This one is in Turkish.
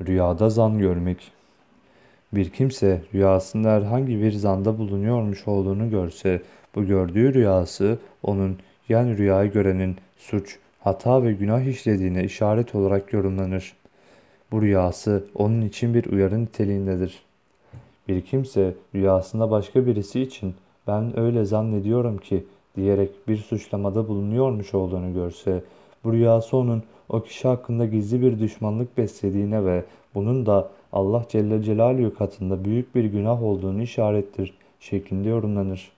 Rüyada zan görmek. Bir kimse rüyasında herhangi bir zanda bulunuyormuş olduğunu görse, bu gördüğü rüyası onun yani rüyayı görenin suç, hata ve günah işlediğine işaret olarak yorumlanır. Bu rüyası onun için bir uyarı niteliğindedir. Bir kimse rüyasında başka birisi için ben öyle zannediyorum ki diyerek bir suçlamada bulunuyormuş olduğunu görse, bu rüyası onun o kişi hakkında gizli bir düşmanlık beslediğine ve bunun da Allah Celle Celaluhu katında büyük bir günah olduğunu işarettir şeklinde yorumlanır.